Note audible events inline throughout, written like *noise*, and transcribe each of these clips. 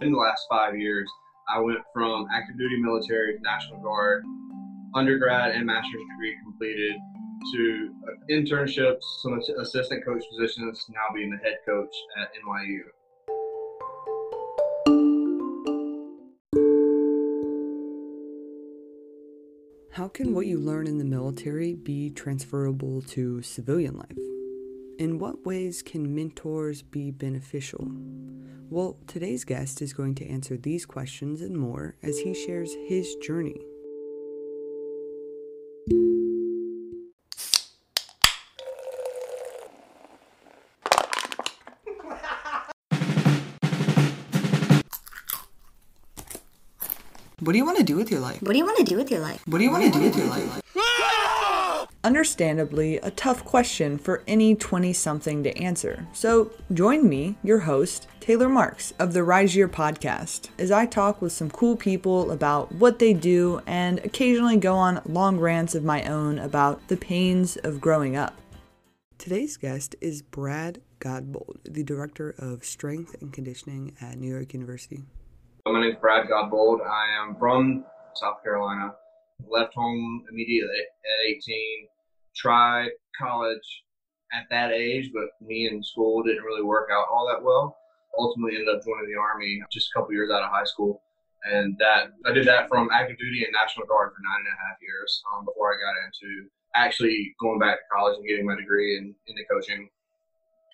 In the last five years, I went from active duty military to National Guard, undergrad and master's degree completed, to internships, some assistant coach positions, now being the head coach at NYU. How can what you learn in the military be transferable to civilian life? In what ways can mentors be beneficial? Well, today's guest is going to answer these questions and more as he shares his journey. What do you want to do with your life? What do you want to do with your life? What do you want to do with your life? Ah! Understandably, a tough question for any 20 something to answer. So, join me, your host, Taylor Marks of the Rise Year podcast, as I talk with some cool people about what they do and occasionally go on long rants of my own about the pains of growing up. Today's guest is Brad Godbold, the director of strength and conditioning at New York University. My name is Brad Godbold. I am from South Carolina. Left home immediately at 18. Tried college at that age, but me and school didn't really work out all that well. Ultimately, ended up joining the Army just a couple years out of high school. And that I did that from active duty and National Guard for nine and a half years um, before I got into actually going back to college and getting my degree in, in the coaching.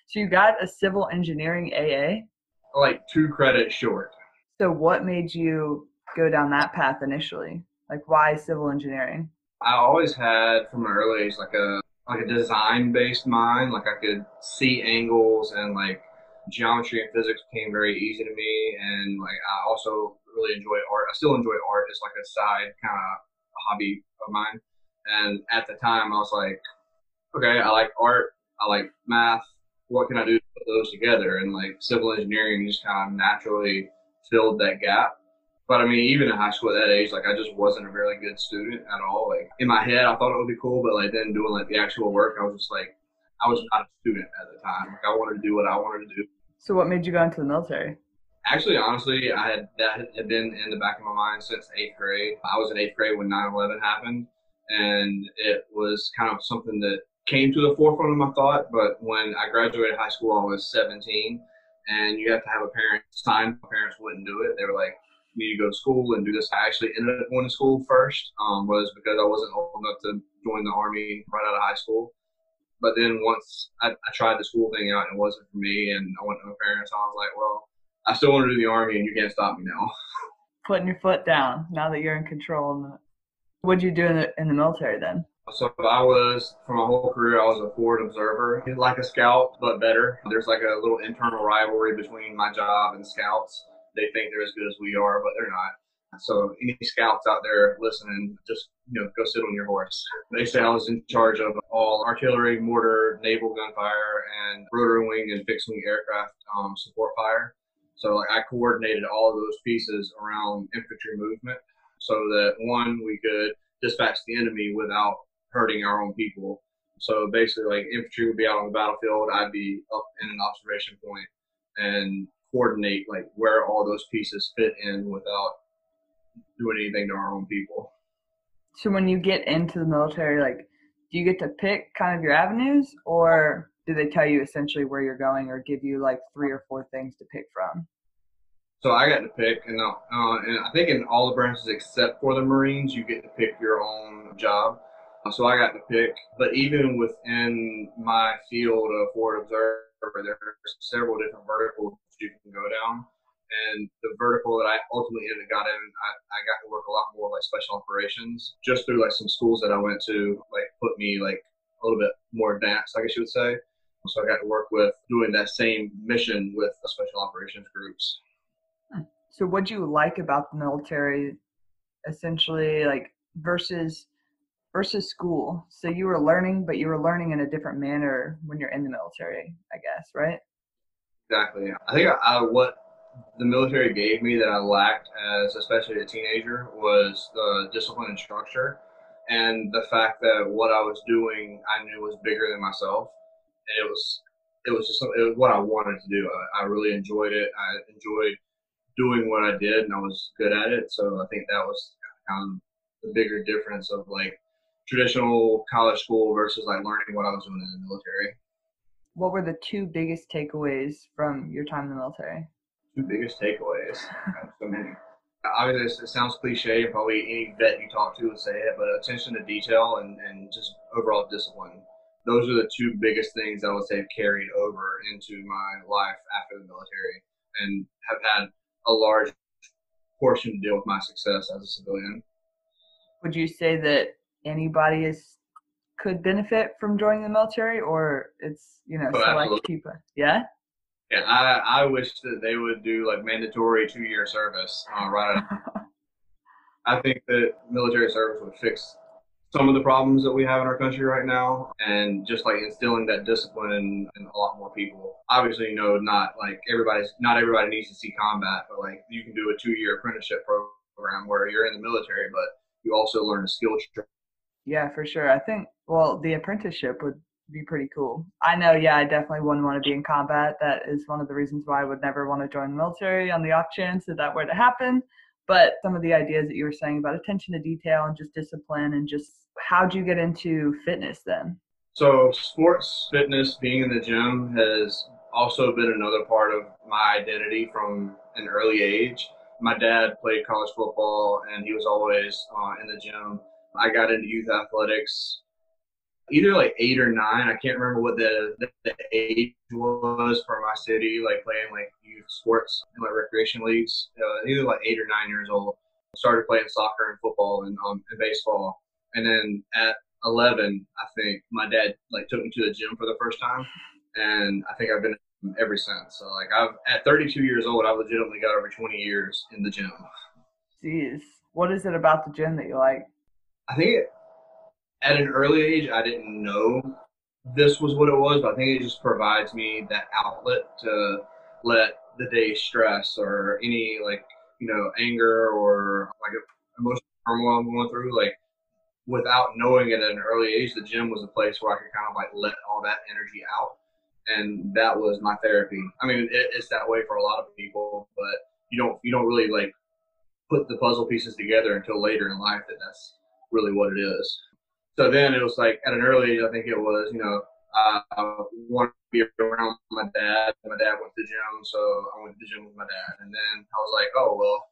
So you got a civil engineering AA? Like two credits short. So, what made you go down that path initially? Like, why civil engineering? I always had from an early age like a like a design based mind. Like I could see angles and like geometry and physics came very easy to me. And like I also really enjoy art. I still enjoy art. It's like a side kind of hobby of mine. And at the time, I was like, okay, I like art. I like math. What can I do to put those together? And like civil engineering just kind of naturally filled that gap. But I mean, even in high school at that age, like I just wasn't a very good student at all. Like in my head, I thought it would be cool, but like then doing like the actual work, I was just like, I was not a student at the time. Like I wanted to do what I wanted to do. So what made you go into the military? Actually, honestly, I had that had been in the back of my mind since eighth grade. I was in eighth grade when 9/11 happened, and it was kind of something that came to the forefront of my thought. But when I graduated high school, I was 17, and you have to have a parent sign. My parents wouldn't do it. They were like, "You need to go to school and do this." I actually ended up going to school first, um, was because I wasn't old enough to join the army right out of high school. But then once I, I tried the school thing out, and it wasn't for me, and I went to my parents. I was like, "Well, I still want to do the army, and you can't stop me now." *laughs* Putting your foot down now that you're in control. What'd you do in the in the military then? So I was, for my whole career, I was a forward observer, like a scout, but better. There's like a little internal rivalry between my job and scouts. They think they're as good as we are, but they're not. So any scouts out there listening, just you know, go sit on your horse. They say I was in charge of all artillery, mortar, naval gunfire, and rotary wing and fixed wing aircraft um, support fire. So like I coordinated all of those pieces around infantry movement, so that one we could dispatch the enemy without hurting our own people. So basically, like infantry would be out on the battlefield, I'd be up in an observation point and coordinate like where all those pieces fit in without doing anything to our own people. So when you get into the military, like, do you get to pick kind of your avenues, or do they tell you essentially where you're going, or give you like three or four things to pick from? So I got to pick, and uh, and I think in all the branches except for the Marines, you get to pick your own job. So I got to pick. But even within my field of forward observer, there's several different verticals you can go down. And the vertical that I ultimately ended up got in, I, I got to work a lot more like special operations just through like some schools that I went to, like put me like a little bit more advanced, I guess you would say. So I got to work with doing that same mission with special operations groups. Hmm. So what do you like about the military essentially like versus versus school. So you were learning, but you were learning in a different manner when you're in the military, I guess, right? Exactly. I think I, I, what the military gave me that I lacked as especially a teenager was the discipline and structure and the fact that what I was doing I knew was bigger than myself. And it was it was just it was what I wanted to do. I, I really enjoyed it. I enjoyed doing what I did and I was good at it. So I think that was kind of the bigger difference of like traditional college school versus like learning what I was doing in the military. What were the two biggest takeaways from your time in the military? Two biggest takeaways. so many. Obviously, it sounds cliche. and Probably any vet you talk to would say it, but attention to detail and, and just overall discipline. Those are the two biggest things I would say have carried over into my life after the military and have had a large portion to deal with my success as a civilian. Would you say that anybody is could benefit from joining the military, or it's you know oh, select absolutely. people? Yeah. Yeah, I I wish that they would do like mandatory two year service uh, right. *laughs* I think that military service would fix some of the problems that we have in our country right now and just like instilling that discipline in, in, a lot more people obviously you know not like everybody's not everybody needs to see combat but like you can do a two year apprenticeship program where you're in the military but you also learn a skill yeah for sure i think well the apprenticeship would be pretty cool i know yeah i definitely wouldn't want to be in combat that is one of the reasons why i would never want to join the military on the off chance that that were to happen but some of the ideas that you were saying about attention to detail and just discipline and just how'd you get into fitness then? So, sports fitness, being in the gym, has also been another part of my identity from an early age. My dad played college football and he was always uh, in the gym. I got into youth athletics either like eight or nine. I can't remember what the, the, the age was for my city, like playing like youth sports in like recreation leagues. Uh, either like eight or nine years old. Started playing soccer and football and, um, and baseball. And then at 11, I think my dad like took me to the gym for the first time. And I think I've been ever since. So like I've at 32 years old, I've legitimately got over 20 years in the gym. Jeez, what is it about the gym that you like? I think at an early age, I didn't know this was what it was, but I think it just provides me that outlet to let the day stress or any like you know anger or like emotional turmoil I'm going through, like without knowing it at an early age, the gym was a place where I could kind of like let all that energy out, and that was my therapy. I mean, it, it's that way for a lot of people, but you don't you don't really like put the puzzle pieces together until later in life that that's really what it is so then it was like at an early I think it was, you know, I wanted to be around my dad. My dad went to the gym, so I went to the gym with my dad. And then I was like, oh, well,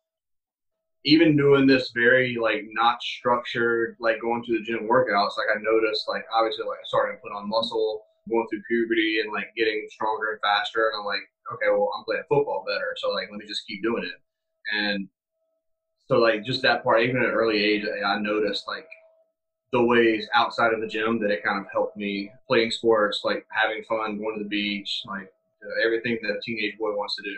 even doing this very like not structured, like going to the gym workouts, like I noticed, like obviously, like starting to put on muscle, going through puberty and like getting stronger and faster. And I'm like, okay, well, I'm playing football better. So like, let me just keep doing it. And so like just that part, even at an early age, I noticed like the ways outside of the gym that it kind of helped me playing sports, like having fun, going to the beach, like everything that a teenage boy wants to do.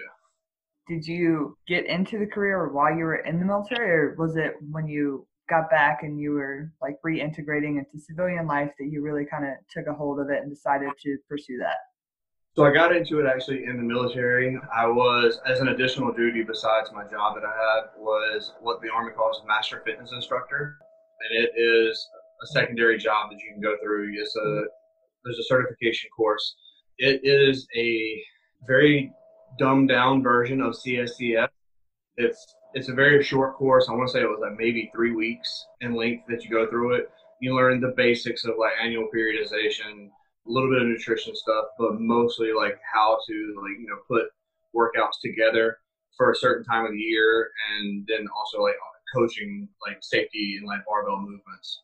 Did you get into the career while you were in the military, or was it when you got back and you were like reintegrating into civilian life that you really kind of took a hold of it and decided to pursue that? So I got into it actually in the military. I was, as an additional duty besides my job that I had, was what the Army calls a master fitness instructor. And it is a secondary job that you can go through. It's a there's a certification course. It is a very dumbed down version of CSCS. It's it's a very short course. I want to say it was like maybe three weeks in length that you go through it. You learn the basics of like annual periodization, a little bit of nutrition stuff, but mostly like how to like you know put workouts together for a certain time of the year, and then also like coaching like safety and like barbell movements.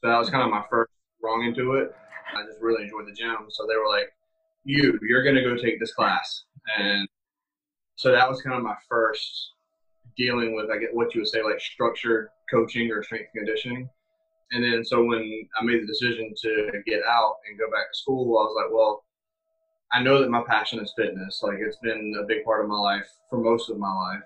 So that was kind of my first rung into it. I just really enjoyed the gym. So they were like, you, you're to go take this class. And so that was kind of my first dealing with, I get what you would say, like structured coaching or strength conditioning. And then so when I made the decision to get out and go back to school, I was like, well, I know that my passion is fitness. Like it's been a big part of my life for most of my life,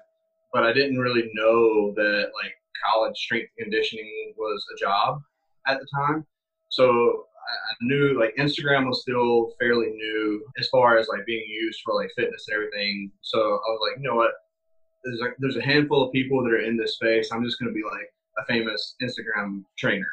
but I didn't really know that like college strength conditioning was a job at the time. So I knew like Instagram was still fairly new as far as like being used for like fitness and everything. So I was like, you know what? There's a, there's a handful of people that are in this space. I'm just to be like a famous Instagram trainer.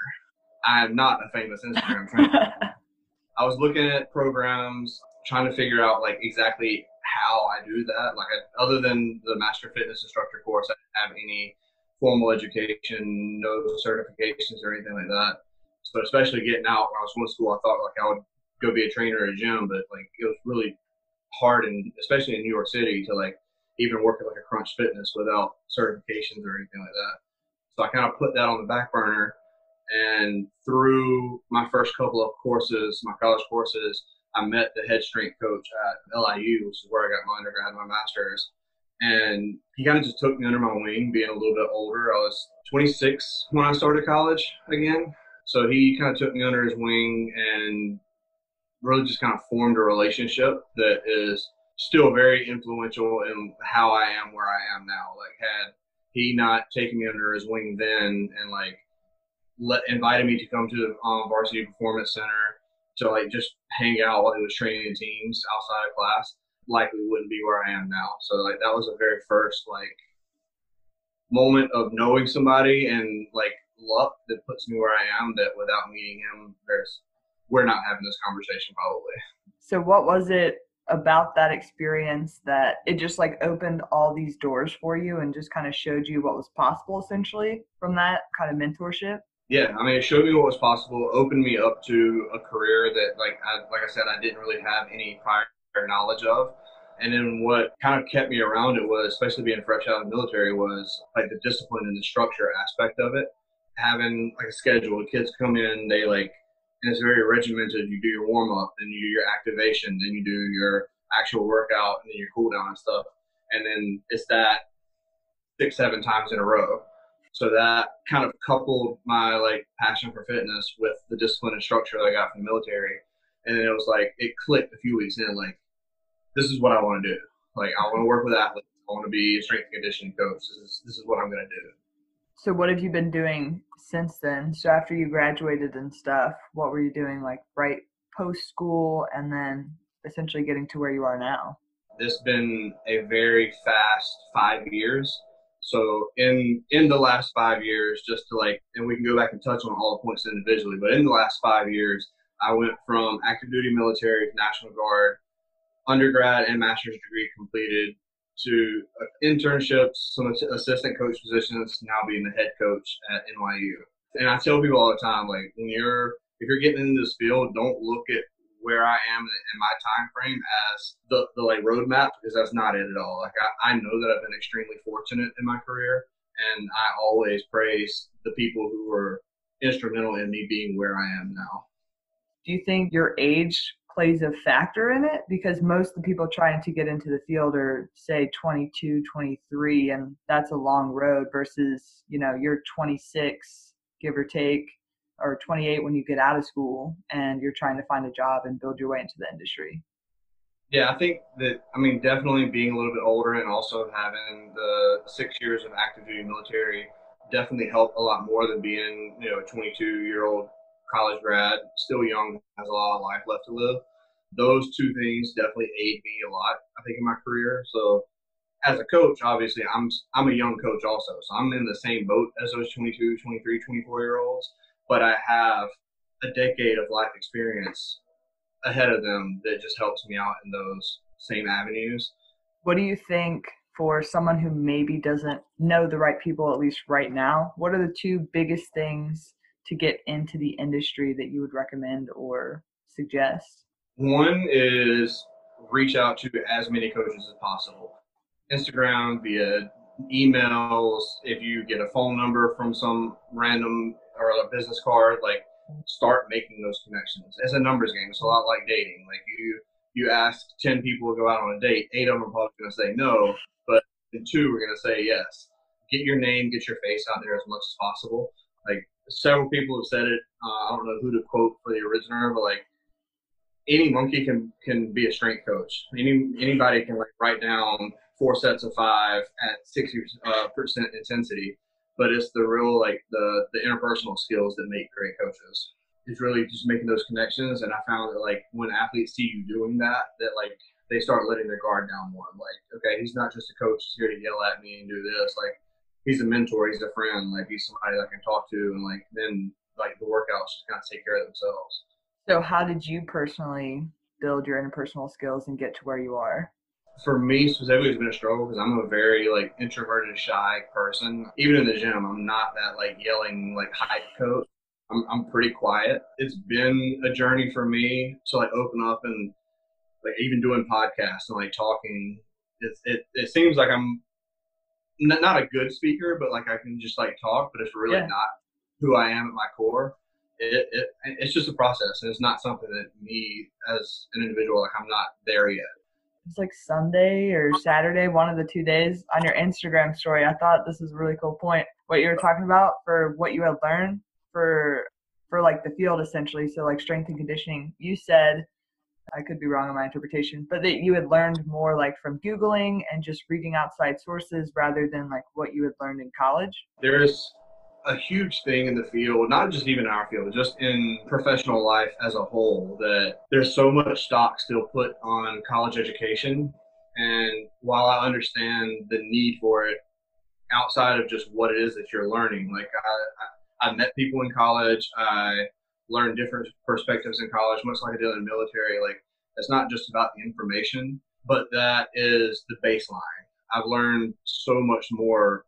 I am not a famous Instagram trainer. *laughs* I was looking at programs, trying to figure out like exactly how I do that. Like, I, other than the master fitness instructor course, I don't have any formal education, no certifications or anything like that. So, especially getting out when I was going to school, I thought like I would go be a trainer at a gym, but like it was really hard, and especially in New York City, to like even work at like a Crunch Fitness without certifications or anything like that. I kind of put that on the back burner. And through my first couple of courses, my college courses, I met the head strength coach at LIU, which is where I got my undergrad and my master's. And he kind of just took me under my wing, being a little bit older. I was 26 when I started college again. So he kind of took me under his wing and really just kind of formed a relationship that is still very influential in how I am where I am now. Like, had he not taking me under his wing then and like let invited me to come to the um, varsity performance center to like just hang out while he was training teams outside of class likely wouldn't be where I am now. So like that was the very first like moment of knowing somebody and like luck that puts me where I am that without meeting him there's we're not having this conversation probably. So what was it about that experience that it just like opened all these doors for you and just kind of showed you what was possible essentially from that kind of mentorship? Yeah, I mean, it showed me what was possible, opened me up to a career that, like, I, like I said, I didn't really have any prior knowledge of. And then what kind of kept me around it was, especially being fresh out of the military, was like the discipline and the structure aspect of it. Having like a schedule, kids come in, they like and it's very regimented. You do your warm up, then you do your activation, then you do your actual workout, and then your cool down and stuff. And then it's that six, seven times in a row. So that kind of coupled my like passion for fitness with the discipline and structure that I got from the military. And then it was like it clicked a few weeks in, like, this is what I want to do. Like I want to work with athletes. I want to be a strength and conditioning coach. This is this is what I'm gonna do. So what have you been doing since then? So after you graduated and stuff, what were you doing like right post school and then essentially getting to where you are now? This has been a very fast five years. So in in the last five years, just to like, and we can go back and touch on all the points individually, but in the last five years, I went from active duty military National Guard, undergrad and master's degree completed, to uh, internships, some assistant coach positions, now being the head coach at NYU. And I tell people all the time, like when you're if you're getting into this field, don't look at where I am in my time frame as the, the like roadmap because that's not it at all. Like I, I know that I've been extremely fortunate in my career and I always praise the people who were instrumental in me being where I am now. Do you think your age plays a factor in it because most of the people trying to get into the field are say 22 23 and that's a long road versus you know you're 26 give or take or 28 when you get out of school and you're trying to find a job and build your way into the industry. Yeah i think that i mean definitely being a little bit older and also having the six years of active duty military definitely helped a lot more than being you know a 22 year old college grad, still young, has a lot of life left to live. Those two things definitely aid me a lot, I think, in my career. So as a coach, obviously, I'm I'm a young coach also, so I'm in the same boat as those 22, 23, 24 year olds, but I have a decade of life experience ahead of them that just helps me out in those same avenues. What do you think for someone who maybe doesn't know the right people, at least right now? What are the two biggest things to get into the industry that you would recommend or suggest? One is reach out to as many coaches as possible. Instagram, via emails, if you get a phone number from some random or a business card, like start making those connections. It's a numbers game. It's a lot like dating. Like you you ask ten people to go out on a date, eight of them are probably gonna say no, but two are gonna say yes. Get your name, get your face out there as much as possible. Like several people have said it. Uh, I don't know who to quote for the originator, but like any monkey can can be a strength coach. Any anybody can like write down four sets of five at sixty uh, percent intensity, but it's the real like the the interpersonal skills that make great coaches. It's really just making those connections, and I found that like when athletes see you doing that, that like they start letting their guard down more. Like, okay, he's not just a coach; he's here to yell at me and do this. Like, he's a mentor, he's a friend, like he's somebody that I can talk to, and like then like the workouts just kind of take care of themselves. So, how did you personally build your interpersonal skills and get to where you are? for me specifically, it's been a struggle because I'm a very like introverted, shy person. Even in the gym, I'm not that like yelling like hype coach. I'm I'm pretty quiet. It's been a journey for me to like open up and like even doing podcasts and like talking. It it, it seems like I'm not a good speaker, but like I can just like talk, but it's really yeah. not who I am at my core. It, it it's just a process, and it's not something that me as an individual like I'm not there yet. It's like Sunday or Saturday, one of the two days on your Instagram story. I thought this is a really cool point. What you were talking about for what you had learned for for like the field essentially. So like strength and conditioning. You said I could be wrong in my interpretation, but that you had learned more like from Googling and just reading outside sources rather than like what you had learned in college? There's a huge thing in the field, not just even our field, just in professional life as a whole, that there's so much stock still put on college education. And while I understand the need for it, outside of just what it is that you're learning, like I, I, I met people in college, I learn different perspectives in college, much like I did in the military. Like it's not just about the information, but that is the baseline. I've learned so much more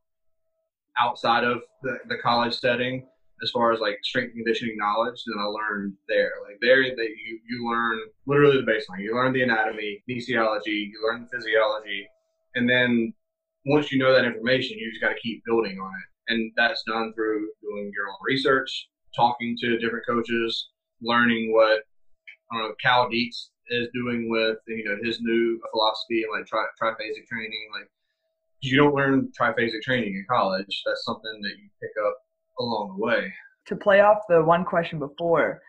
outside of the, the college setting as far as like strength conditioning knowledge than I learned there. Like there that you, you learn literally the baseline. You learn the anatomy, kinesiology, you learn the physiology, and then once you know that information, you just got to keep building on it. And that's done through doing your own research, talking to different coaches, learning what I don't know Cal Dietz is doing with you know his new philosophy and like tri- triphasic training. Like you don't learn triphasic training in college. That's something that you pick up along the way. To play off the one question before,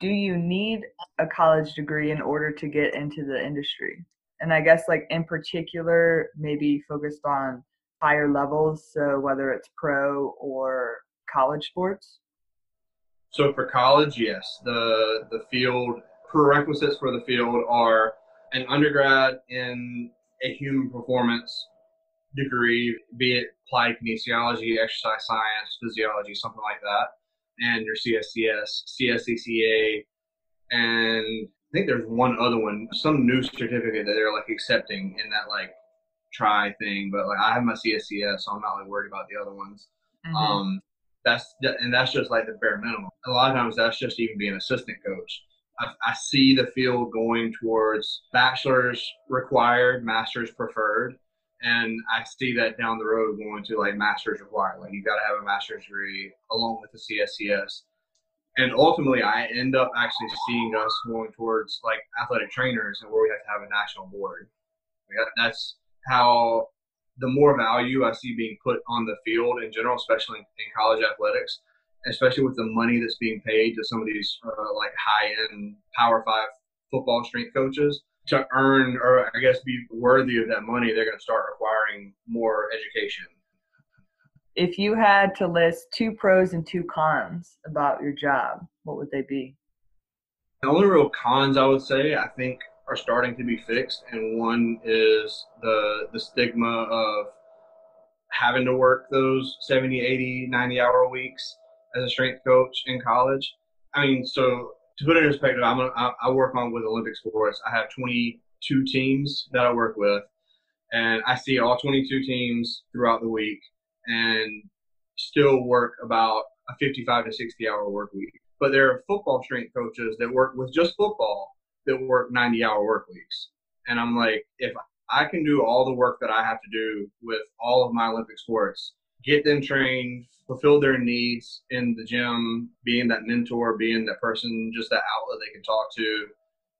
do you need a college degree in order to get into the industry? And I guess like in particular, maybe focused on higher levels, so whether it's pro or college sports. So for college, yes, the the field prerequisites for the field are an undergrad in a human performance degree, be it applied kinesiology, exercise science, physiology, something like that, and your CSCS, CSCCA, and I think there's one other one, some new certificate that they're like accepting in that like try thing. But like I have my CSCS, so I'm not like worried about the other ones. Mm-hmm. Um, that's and that's just like the bare minimum. A lot of times that's just even being assistant coach. I, I see the field going towards bachelor's required, master's preferred, and I see that down the road going to like master's required. Like you got to have a master's degree along with the CSCS. And ultimately, I end up actually seeing us going towards like athletic trainers and where we have to have a national board. That's how the more value I see being put on the field in general, especially in, in college athletics, especially with the money that's being paid to some of these uh, like high end Power Five football strength coaches to earn or I guess be worthy of that money, they're going to start requiring more education. If you had to list two pros and two cons about your job, what would they be? The only real cons I would say, I think are starting to be fixed, and one is the the stigma of having to work those 70, 80, 90 hour weeks as a strength coach in college. I mean, so to put it in perspective, I'm a, I work on with Olympic sports. I have 22 teams that I work with, and I see all 22 teams throughout the week, and still work about a 55 to 60 hour work week. But there are football strength coaches that work with just football that work 90 hour work weeks. And I'm like, if I can do all the work that I have to do with all of my Olympic sports, get them trained, fulfill their needs in the gym, being that mentor, being that person, just that outlet they can talk to.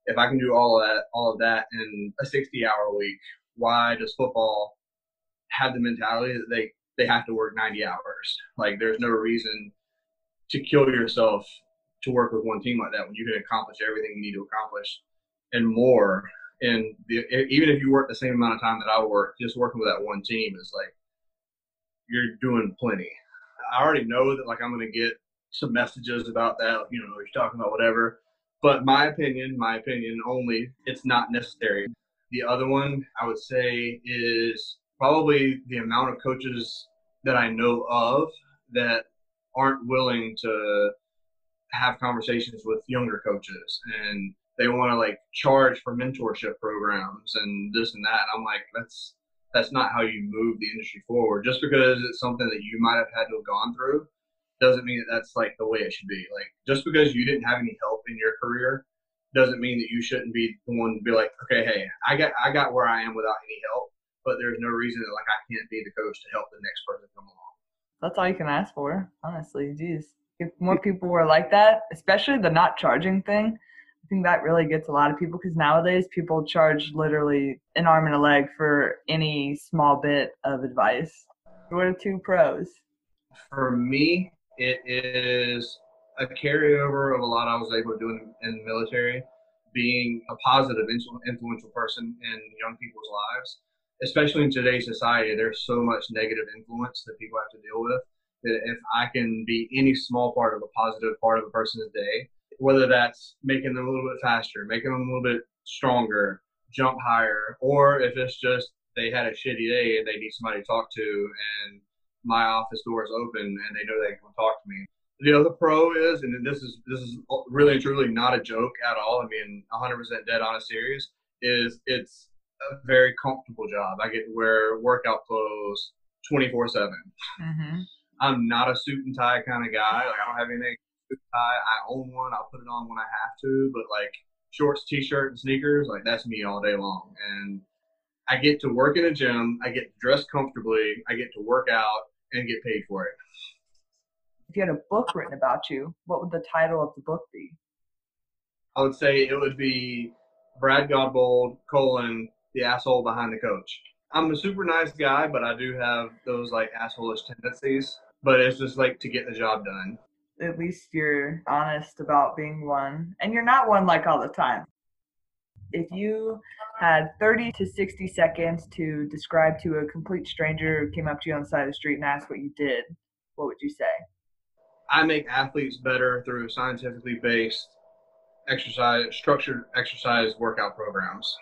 If I can do all of that, all of that in a 60 hour week, why does football have the mentality that they, they have to work 90 hours? Like there's no reason to kill yourself to work with one team like that when you can accomplish everything you need to accomplish and more. And the, even if you work the same amount of time that I work, just working with that one team is like you're doing plenty. I already know that like I'm to get some messages about that. You know, you're talking about whatever. But my opinion, my opinion only, it's not necessary. The other one I would say is probably the amount of coaches that I know of that aren't willing to have conversations with younger coaches and they want to like charge for mentorship programs and this and that. I'm like, that's that's not how you move the industry forward. Just because it's something that you might have had to have gone through doesn't mean that that's like the way it should be. Like just because you didn't have any help in your career doesn't mean that you shouldn't be the one to be like, okay, hey, I got I got where I am without any help, but there's no reason that like I can't be the coach to help the next person come along. That's all you can ask for, honestly. Jeez, if more people were like that, especially the not charging thing, I think that really gets a lot of people because nowadays people charge literally an arm and a leg for any small bit of advice. What are two pros? For me, it is a carryover of a lot I was able to do in, in the military, being a positive, influential person in young people's lives. Especially in today's society, there's so much negative influence that people have to deal with. That if I can be any small part of a positive part of a person's day, whether that's making them a little bit faster, making them a little bit stronger, jump higher, or if it's just they had a shitty day and they need somebody to talk to and my office door is open and they know they can talk to me. The other pro is, and this is this is really and truly not a joke at all. I mean, 100% dead on a serious. Is it's a very comfortable job. I get to wear workout clothes 24 seven. Mm-hmm. I'm not a suit and tie kind of guy. Like I don't have anything suit tie. I own one. I'll put it on when I have to, but like shorts, t-shirt, and sneakers, like that's me all day long. And I get to work in a gym. I get dressed comfortably. I get to work out and get paid for it. If you had a book written about you, what would the title of the book be? I would say it would be Brad Godbold colon the asshole behind the coach. I'm a super nice guy, but I do have those like assholeish tendencies. But it's just like to get the job done. At least you're honest about being one and you're not one like all the time. If you had 30 to 60 seconds to describe to a complete stranger who came up to you on the side of the street and asked what you did what would you say? I make athletes better through scientifically based exercise structured exercise workout programs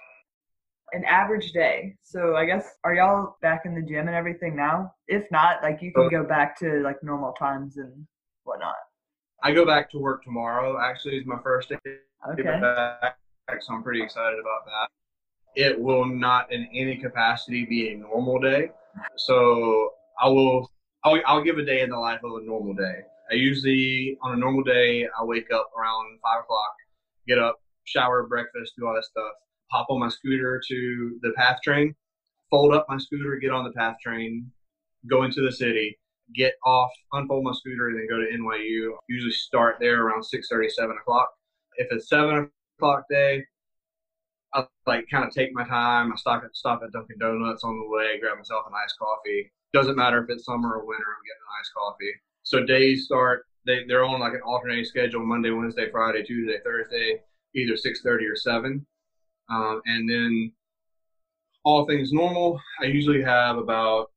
an average day. So I guess are y'all back in the gym and everything now? If not, like you can uh, go back to like normal times and whatnot. I go back to work tomorrow. Actually, is my first day okay. back, so I'm pretty excited about that. It will not, in any capacity, be a normal day. So I will. I'll, I'll give a day in the life of a normal day. I usually, on a normal day, I wake up around five o'clock, get up, shower, breakfast, do all that stuff, hop on my scooter to the PATH train, fold up my scooter, get on the PATH train, go into the city, get off, unfold my scooter, and then go to NYU. Usually start there around 6:30, 7 o'clock. If it's 7 o'clock day, I like kind of take my time. I stop at stop at Dunkin' Donuts on the way, grab myself an iced coffee. Doesn't matter if it's summer or winter, I'm getting an iced coffee. So days start they they're on like an alternating schedule: Monday, Wednesday, Friday, Tuesday, Thursday, either 6:30 or 7. Um, and then all things normal, I usually have about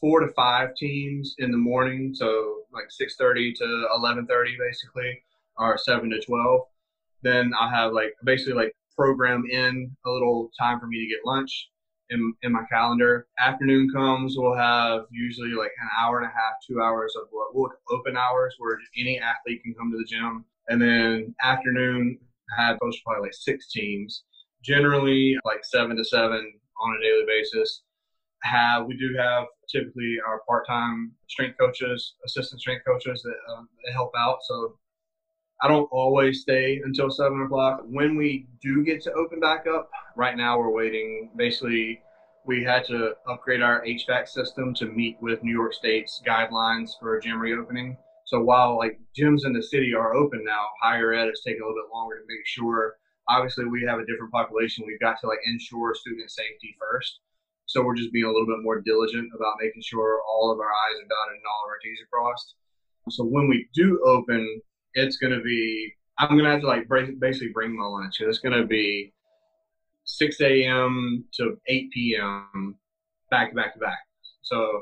four to five teams in the morning, so like 6:30 to 11:30 basically, or seven to 12. Then I'll have like basically like program in a little time for me to get lunch in, in my calendar. Afternoon comes, we'll have usually like an hour and a half, two hours of what we'll open hours where any athlete can come to the gym. And then afternoon, I have most probably like six teams, generally like seven to seven on a daily basis have we do have typically our part-time strength coaches, assistant strength coaches that, um, that help out. So I don't always stay until seven o'clock. When we do get to open back up, right now we're waiting. Basically, we had to upgrade our HVAC system to meet with New York State's guidelines for gym reopening. So while like gyms in the city are open now, higher ed is taking a little bit longer to make sure. Obviously, we have a different population. We've got to like ensure student safety first. So we're just being a little bit more diligent about making sure all of our I's are dotted and all of our T's are crossed. So when we do open, it's going to be, I'm going to have to like basically bring my lunch. And it's going to be 6 a.m. to 8 p.m. back to back to back. So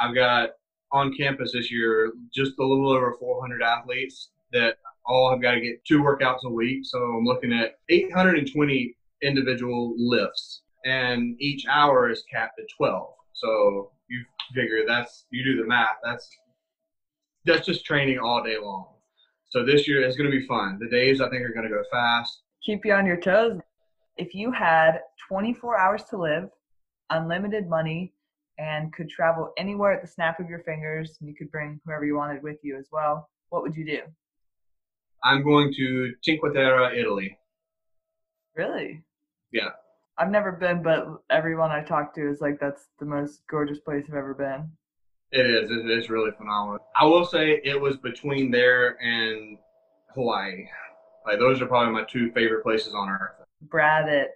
I've got on campus this year just a little over 400 athletes that all have got to get two workouts a week. So I'm looking at 820 individual lifts and each hour is capped at 12. So you figure that's you do the math. That's that's just training all day long. So this year is going to be fun. The days I think are going to go fast. Keep you on your toes. If you had 24 hours to live, unlimited money, and could travel anywhere at the snap of your fingers, and you could bring whoever you wanted with you as well, what would you do? I'm going to Cinque Terre, Italy. Really? Yeah. I've never been, but everyone I talk to is like, that's the most gorgeous place I've ever been. It is. It is really phenomenal. I will say it was between there and Hawaii. Like those are probably my two favorite places on earth. Brad at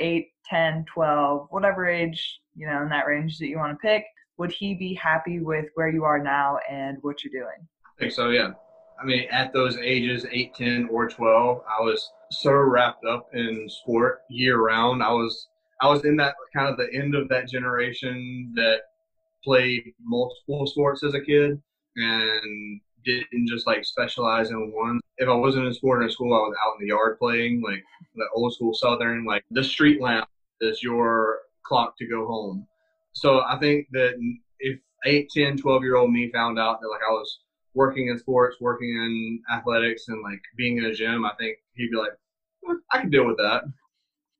8, 10, 12, whatever age, you know, in that range that you want to pick, would he be happy with where you are now and what you're doing? I think so, yeah. I mean, at those ages, 8, 10, or 12, I was so wrapped up in sport year round. I was I was in that kind of the end of that generation that played multiple sports as a kid and didn't just like specialize in one. If I wasn't in sport in school, I was out in the yard playing, like the old school Southern, like the street lamp is your clock to go home. So I think that if 8, 10, 12 year old me found out that like I was working in sports, working in athletics, and like being in a gym, I think he'd be like, I can deal with that.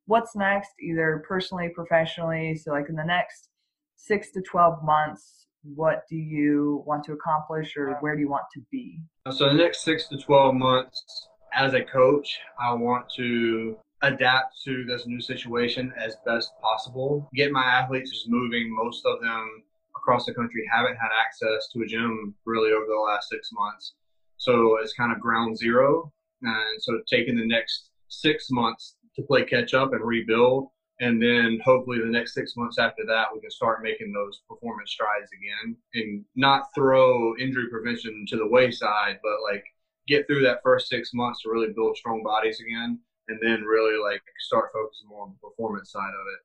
What's next, either personally, professionally? So, like in the next six to 12 months, what do you want to accomplish or where do you want to be? So, the next six to 12 months, as a coach, I want to adapt to this new situation as best possible. Get my athletes just moving. Most of them across the country haven't had access to a gym really over the last six months. So it's kind of ground zero. And so taking the next six months to play catch up and rebuild. And then hopefully the next six months after that, we can start making those performance strides again and not throw injury prevention to the wayside, but like get through that first six months to really build strong bodies again. And then really like start focusing more on the performance side of it.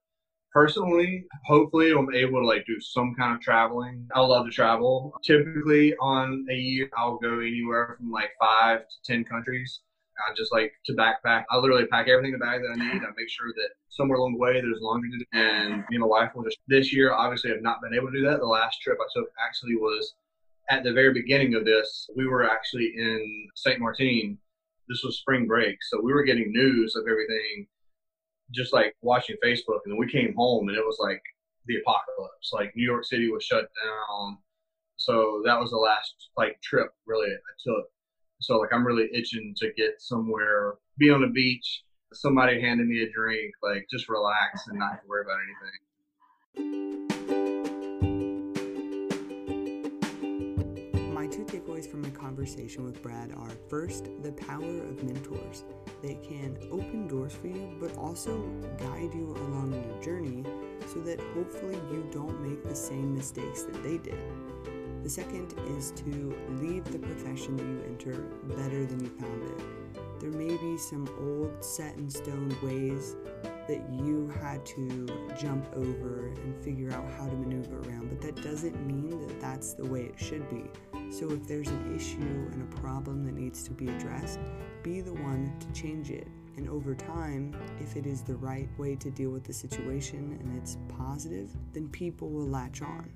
Personally hopefully i'm able to like do some kind of traveling. I love to travel. Typically on a year i'll go anywhere from like five to ten countries I just like to backpack. I literally pack everything in the bag that I need. I make sure that somewhere along the way there's laundry to do. And me and my wife will just this year obviously have not been able to do that. The last trip I took actually was at the very beginning of this. We were actually in Saint Martin. This was spring break, so we were getting news of everything, just like watching Facebook. And then we came home and it was like the apocalypse. Like New York City was shut down. So that was the last like trip really I took so like I'm really itching to get somewhere, be on a beach, somebody handing me a drink, like just relax and not to worry about anything. My two takeaways from my conversation with Brad are first, the power of mentors. They can open doors for you, but also guide you along your journey so that hopefully you don't make the same mistakes that they did. The second is to leave the profession that you enter better than you found it. There may be some old set in stone ways that you had to jump over and figure out how to maneuver around, but that doesn't mean that that's the way it should be. So if there's an issue and a problem that needs to be addressed, be the one to change it. And over time, if it is the right way to deal with the situation and it's positive, then people will latch on.